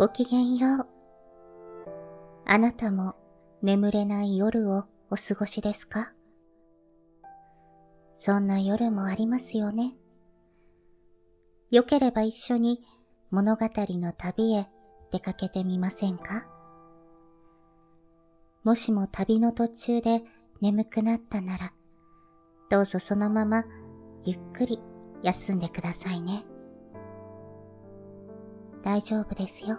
ごきげんよう。あなたも眠れない夜をお過ごしですか？そんな夜もありますよね。よければ一緒に物語の旅へ出かけてみませんか？もしも旅の途中で眠くなったなら、どうぞそのままゆっくり休んでくださいね。大丈夫ですよ。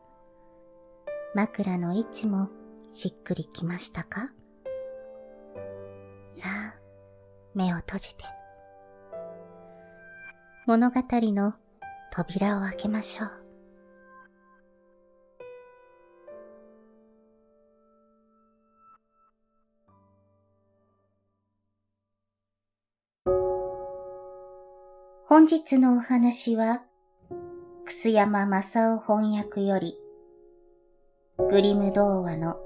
枕の位置もしっくりきましたか？さあ、目を閉じて。物語の扉を開けましょう。本日のお話は、楠山正夫翻訳より、グリム童話の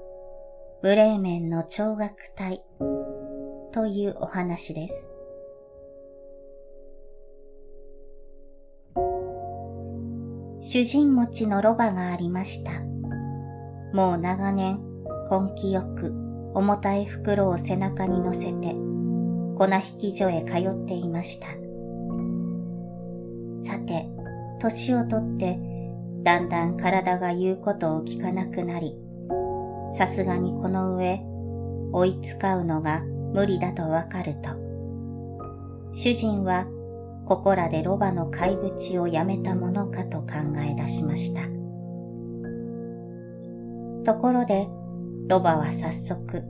ブレーメンの聴学隊というお話です。主人持ちのロバがありました。もう長年根気よく重たい袋を背中に乗せて粉引き所へ通っていました。さて、年をとってだんだん体が言うことを聞かなくなり、さすがにこの上追いつかうのが無理だとわかると、主人はここらでロバの飼い淵をやめたものかと考え出しました。ところで、ロバは早速、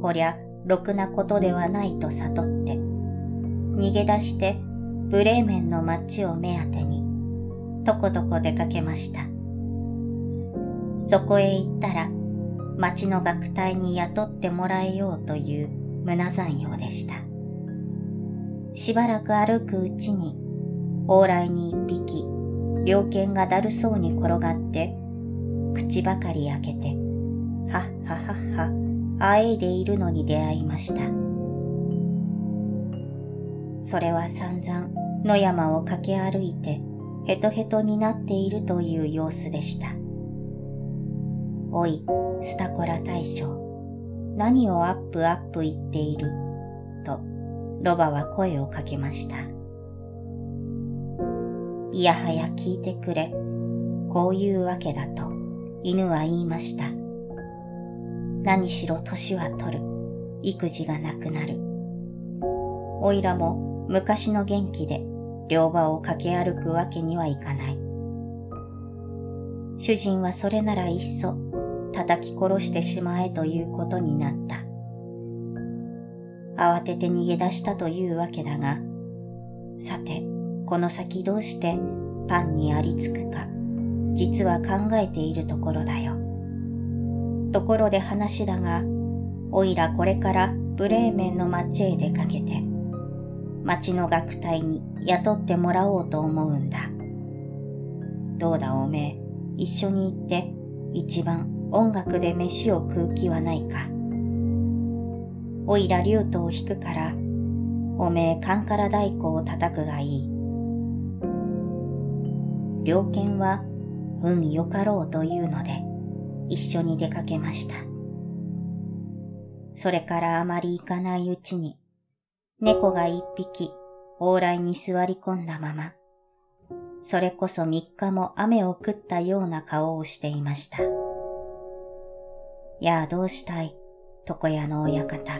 こりゃろくなことではないと悟って、逃げ出してブレーメンの街を目当てに、とことこ出かけました。そこへ行ったら、町の学隊に雇ってもらえようという胸残用でした。しばらく歩くうちに、往来に一匹、猟犬がだるそうに転がって、口ばかり開けて、はっははっは、あえいでいるのに出会いました。それは散々野山を駆け歩いて、ヘトヘトになっているという様子でした。おい、スタコラ大将、何をアップアップ言っている、と、ロバは声をかけました。いやはや聞いてくれ、こういうわけだと、犬は言いました。何しろ年は取る、育児がなくなる。おいらも昔の元気で両場を駆け歩くわけにはいかない。主人はそれならいっそ叩き殺してしまえということになった。慌てて逃げ出したというわけだが、さて、この先どうしてパンにありつくか、実は考えているところだよ。ところで話だが、おいらこれからブレーメンの町へ出かけて、町の学隊に雇ってもらおうと思うんだ。どうだおめえ、一緒に行って一番音楽で飯を食う気はないか？おいら竜斗を弾くから、おめえカンカラ太鼓を叩くがいい。猟犬は運よかろうというので、一緒に出かけました。それからあまり行かないうちに、猫が一匹往来に座り込んだまま、それこそ三日も雨を食ったような顔をしていました。やあどうしたい、床屋の親方。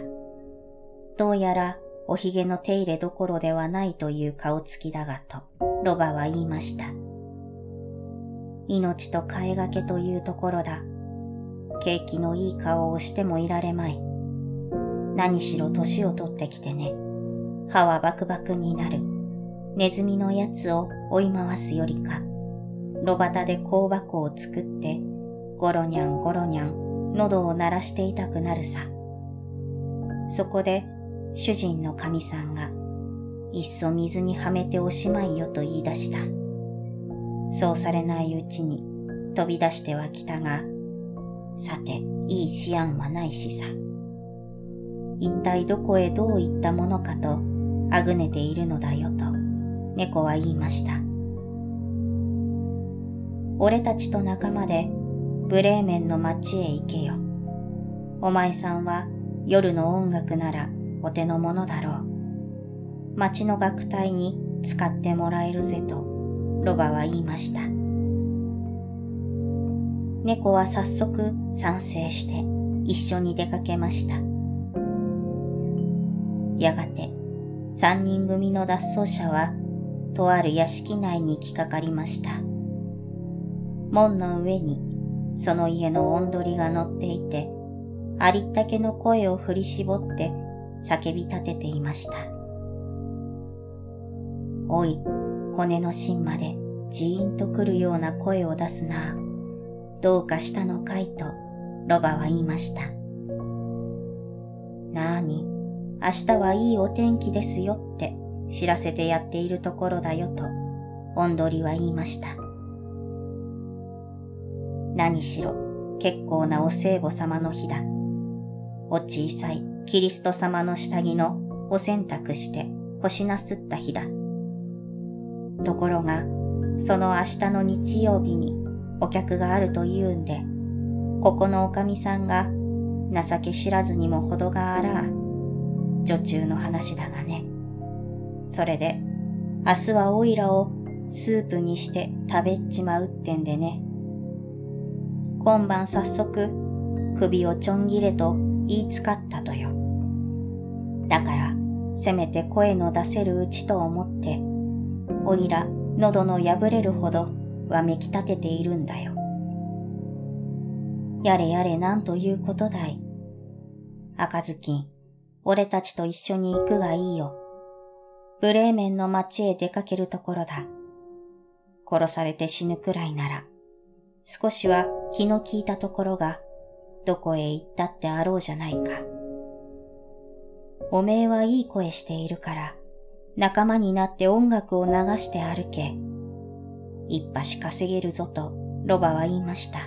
どうやらおひげの手入れどころではないという顔つきだがと、ロバは言いました。命と替えがけというところだ。景気のいい顔をしてもいられまい。何しろ年を取ってきてね。歯はバクバクになる。ネズミのやつを追い回すよりか、炉端で香箱を作って、ゴロニャンゴロニャン、喉を鳴らしていたくなるさ。そこで、主人の神さんが、いっそ水にはめておしまいよと言い出した。そうされないうちに飛び出してはきたが、さて、いい思案はないしさ。一体どこへどういったものかとあぐねているのだよと猫は言いました。俺たちと仲間でブレーメンの街へ行けよ。お前さんは夜の音楽ならお手の物だろう。町の楽隊に使ってもらえるぜとロバは言いました。猫は早速賛成して一緒に出かけました。やがて三人組の脱走者はとある屋敷内に来かかりました。門の上にその家の音取りが乗っていて、ありったけの声を振り絞って叫び立てていました。おい、骨の芯までジーンとくるような声を出すな。どうかしたのかいとロバは言いました。なあに、明日はいいお天気ですよって知らせてやっているところだよと、オンドリは言いました。何しろ、結構なお聖母様の日だ。お小さいキリスト様の下着のお洗濯して干しなすった日だ。ところが、その明日の日曜日にお客があると言うんで、ここのおかみさんが情け知らずにも程があら、女中の話だがね。それで、明日はオイラをスープにして食べっちまうってんでね。今晩早速、首をちょん切れと言いつかったとよ。だから、せめて声の出せるうちと思って、おいら喉の破れるほどわめき立てているんだよ。やれやれなんということだい。赤ずきん、俺たちと一緒に行くがいいよ。ブレーメンの街へ出かけるところだ。殺されて死ぬくらいなら、少しは気の利いたところが、どこへ行ったってあろうじゃないか。おめえはいい声しているから、仲間になって音楽を流して歩け。一橋稼げるぞとロバは言いました。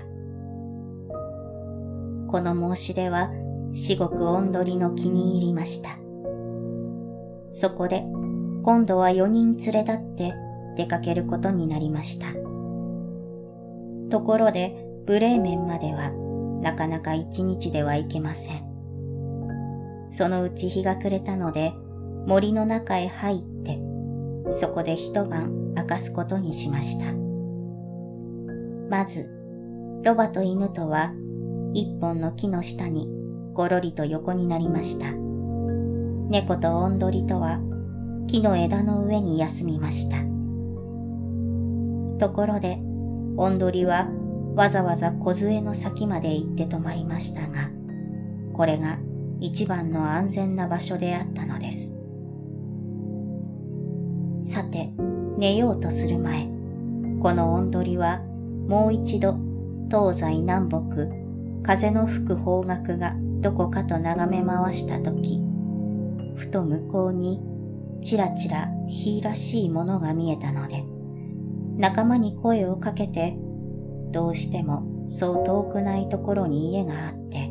この申し出は至極音取りの気に入りました。そこで今度は4人連れ立って出かけることになりました。ところでブレーメンまではなかなか一日では行けません。そのうち日が暮れたので森の中へ入って、そこで一晩明かすことにしました。まず、ロバと犬とは一本の木の下にごろりと横になりました。猫とオンドリとは木の枝の上に休みました。ところで、オンドリはわざわざ小杖の先まで行って止まりましたが、これが一番の安全な場所であったのです。さて、寝ようとする前、この音取りはもう一度東西南北、風の吹く方角がどこかと眺め回したとき、ふと向こうにちらちら火らしいものが見えたので、仲間に声をかけて、どうしてもそう遠くないところに家があって、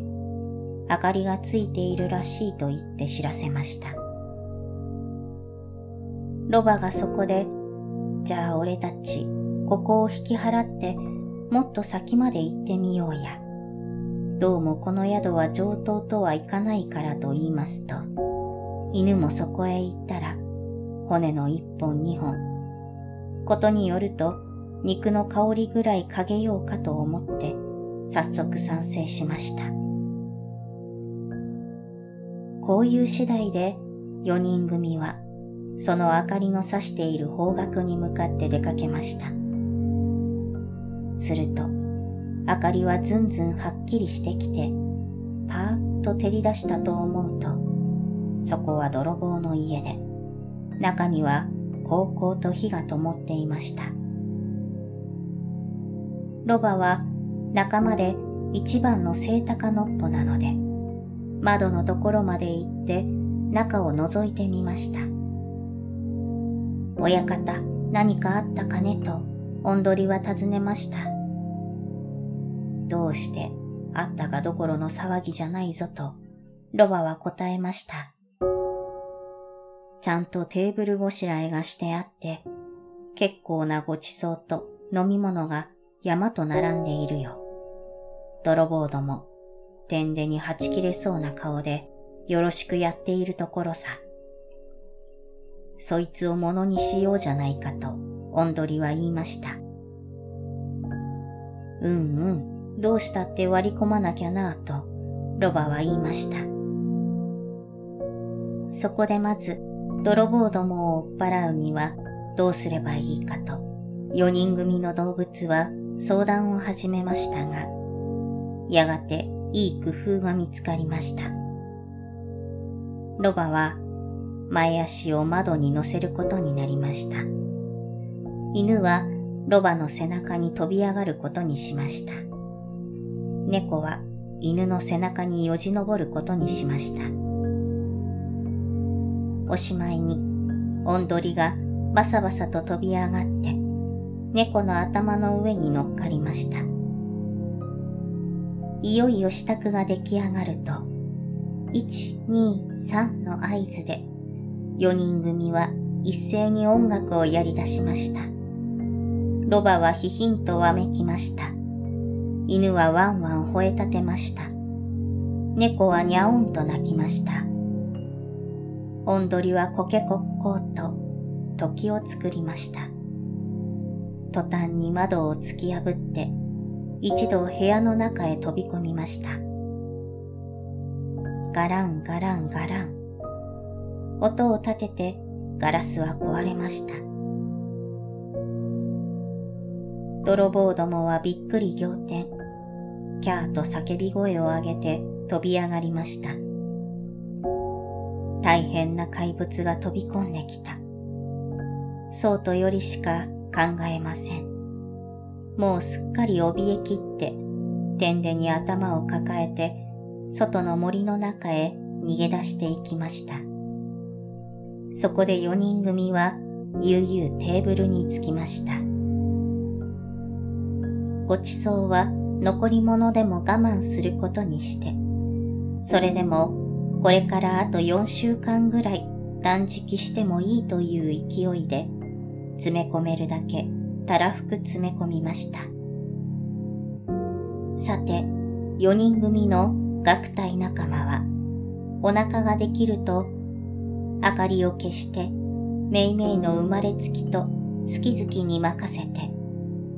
明かりがついているらしいと言って知らせました。ロバがそこで、じゃあ俺たち、ここを引き払って、もっと先まで行ってみようや。どうもこの宿は上等とはいかないからと言いますと、犬もそこへ行ったら、骨の一本二本。ことによると、肉の香りぐらいかげようかと思って、早速賛成しました。こういう次第で、四人組はその明かりの差している方角に向かって出かけました。すると、明かりはずんずんはっきりしてきて、パーッと照り出したと思うと、そこは泥棒の家で、中には高々と火が灯っていました。ロバは仲間で一番の聖高のっぽなので、窓のところまで行って中を覗いてみました。親方、何かあったかねと、おんどりは尋ねました。どうして、あったかどころの騒ぎじゃないぞと、ロバは答えました。ちゃんとテーブルごしらえがしてあって、結構なごちそうと飲み物が山と並んでいるよ。泥棒ども、天でにはち切れそうな顔でよろしくやっているところさ。そいつをものにしようじゃないかと、おんどりは言いました。うんうん、どうしたって割り込まなきゃなぁと、ロバは言いました。そこでまず、泥棒どもを追っ払うにはどうすればいいかと、四人組の動物は相談を始めましたが、やがていい工夫が見つかりました。ロバは前足を窓に乗せることになりました。犬はロバの背中に飛び上がることにしました。猫は犬の背中によじ登ることにしました。おしまいに、おんどりがバサバサと飛び上がって、猫の頭の上に乗っかりました。いよいよ支度が出来上がると、1、2、3の合図で4人組は一斉に音楽をやり出しました。ロバはひひんとわめきました。犬はワンワン吠え立てました。猫はにゃおんと泣きました。おんどりはコケコッコーと時を作りました。途端に窓を突き破って一度部屋の中へ飛び込みました。ガランガランガラン。音を立ててガラスは壊れました。泥棒どもはびっくり仰天、キャーと叫び声を上げて飛び上がりました。大変な怪物が飛び込んできた。そうとよりしか考えません。もうすっかり怯えきって、天でに頭を抱えて、外の森の中へ逃げ出していきました。そこで四人組は悠々テーブルに着きました。ごちそうは残り物でも我慢することにして、それでもこれからあと4週間ぐらい断食してもいいという勢いで、詰め込めるだけたらふく詰め込みました。さて、4人組の学隊仲間は、お腹ができると明かりを消して、めいめいの生まれつきと好き好きに任せて、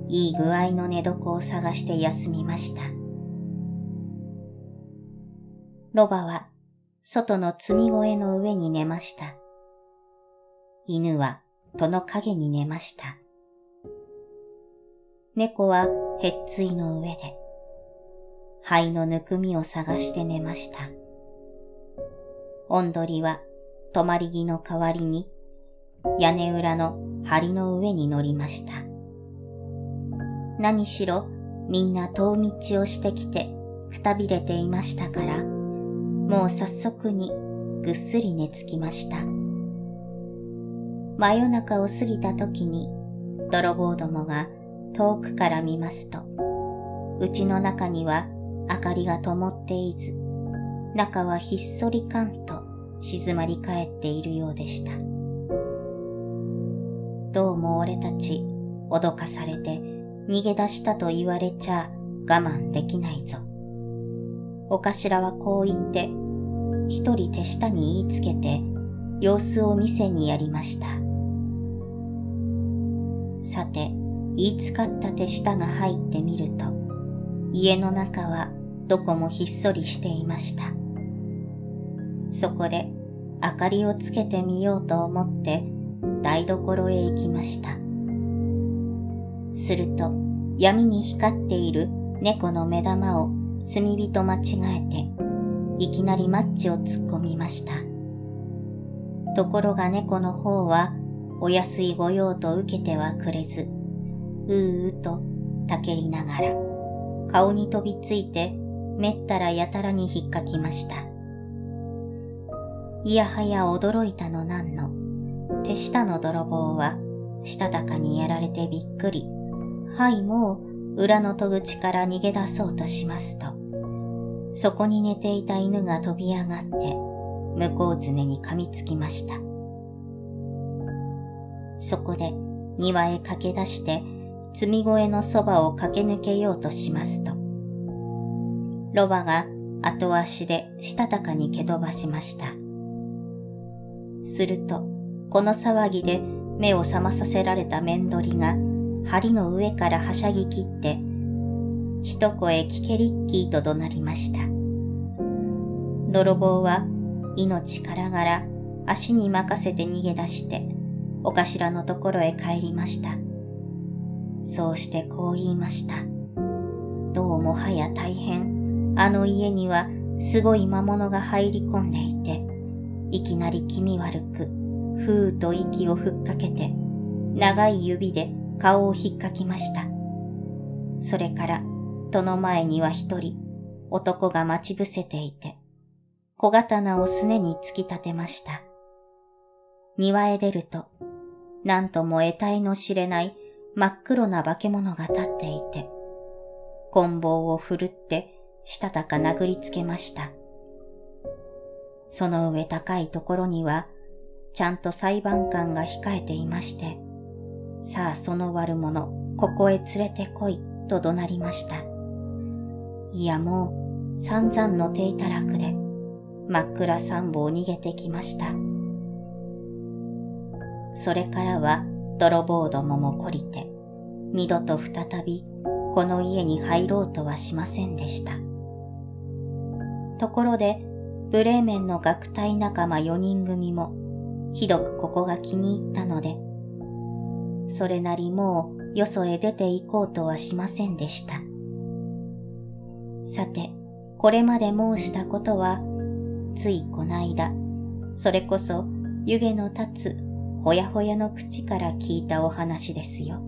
いい具合の寝床を探して休みました。ロバは外の積み声の上に寝ました。犬は戸の影に寝ました。猫はへっついの上で、灰のぬくみを探して寝ました。おんどりは泊まり木の代わりに屋根裏の梁の上に乗りました。何しろみんな遠道をしてきてくたびれていましたから、もう早速にぐっすり寝つきました。真夜中を過ぎた時に泥棒どもが遠くから見ますと、うちの中には明かりが灯っていず、中はひっそりかんと静まり返っているようでした。どうも俺たち脅かされて逃げ出したと言われちゃ我慢できないぞ。お頭はこう言って、一人手下に言いつけて様子を見せにやりました。さて、言いつかった手下が入ってみると、家の中はどこもひっそりしていました。そこで明かりをつけてみようと思って台所へ行きました。すると闇に光っている猫の目玉を炭火と間違えていきなりマッチを突っ込みました。ところが猫の方はお安い御用と受けてはくれず、うーうとたけりながら、顔に飛びついて、めったらやたらに引っかきました。いやはや驚いたのなんの、手下の泥棒は、したたかにやられてびっくり、はいもう裏の戸口から逃げ出そうとしますと、そこに寝ていた犬が飛び上がって、向こうずねに噛みつきました。そこで庭へ駆け出して、積み越えのそばを駆け抜けようとしますと、ロバが後足でしたたかに蹴飛ばしました。すると、この騒ぎで目を覚まさせられた面取りが、針の上からはしゃぎ切って、一声聞けりっきーと怒鳴りました。泥棒は命からがら足に任せて逃げ出して、お頭のところへ帰りました。そうしてこう言いました。どうもはや大変、あの家にはすごい魔物が入り込んでいて、いきなり気味悪く、ふーと息をふっかけて、長い指で顔をひっかきました。それから、戸の前には一人、男が待ち伏せていて、小刀をすねに突き立てました。庭へ出ると、なんとも得体の知れない真っ黒な化け物が立っていて、棍棒を振るってしたたか殴りつけました。その上高いところには、ちゃんと裁判官が控えていまして、さあその悪者、ここへ連れてこい、と怒鳴りました。いやもう、散々の手いたらくで、真っ暗三本逃げてきました。それからは、泥棒どもも懲りて、二度と再び、この家に入ろうとはしませんでした。ところで、ブレーメンの学隊仲間4人組も、ひどくここが気に入ったので、それなりもうよそへ出て行こうとはしませんでした。さて、これまで申したことは、ついこないだ、それこそ湯気の立つほやほやの口から聞いたお話ですよ。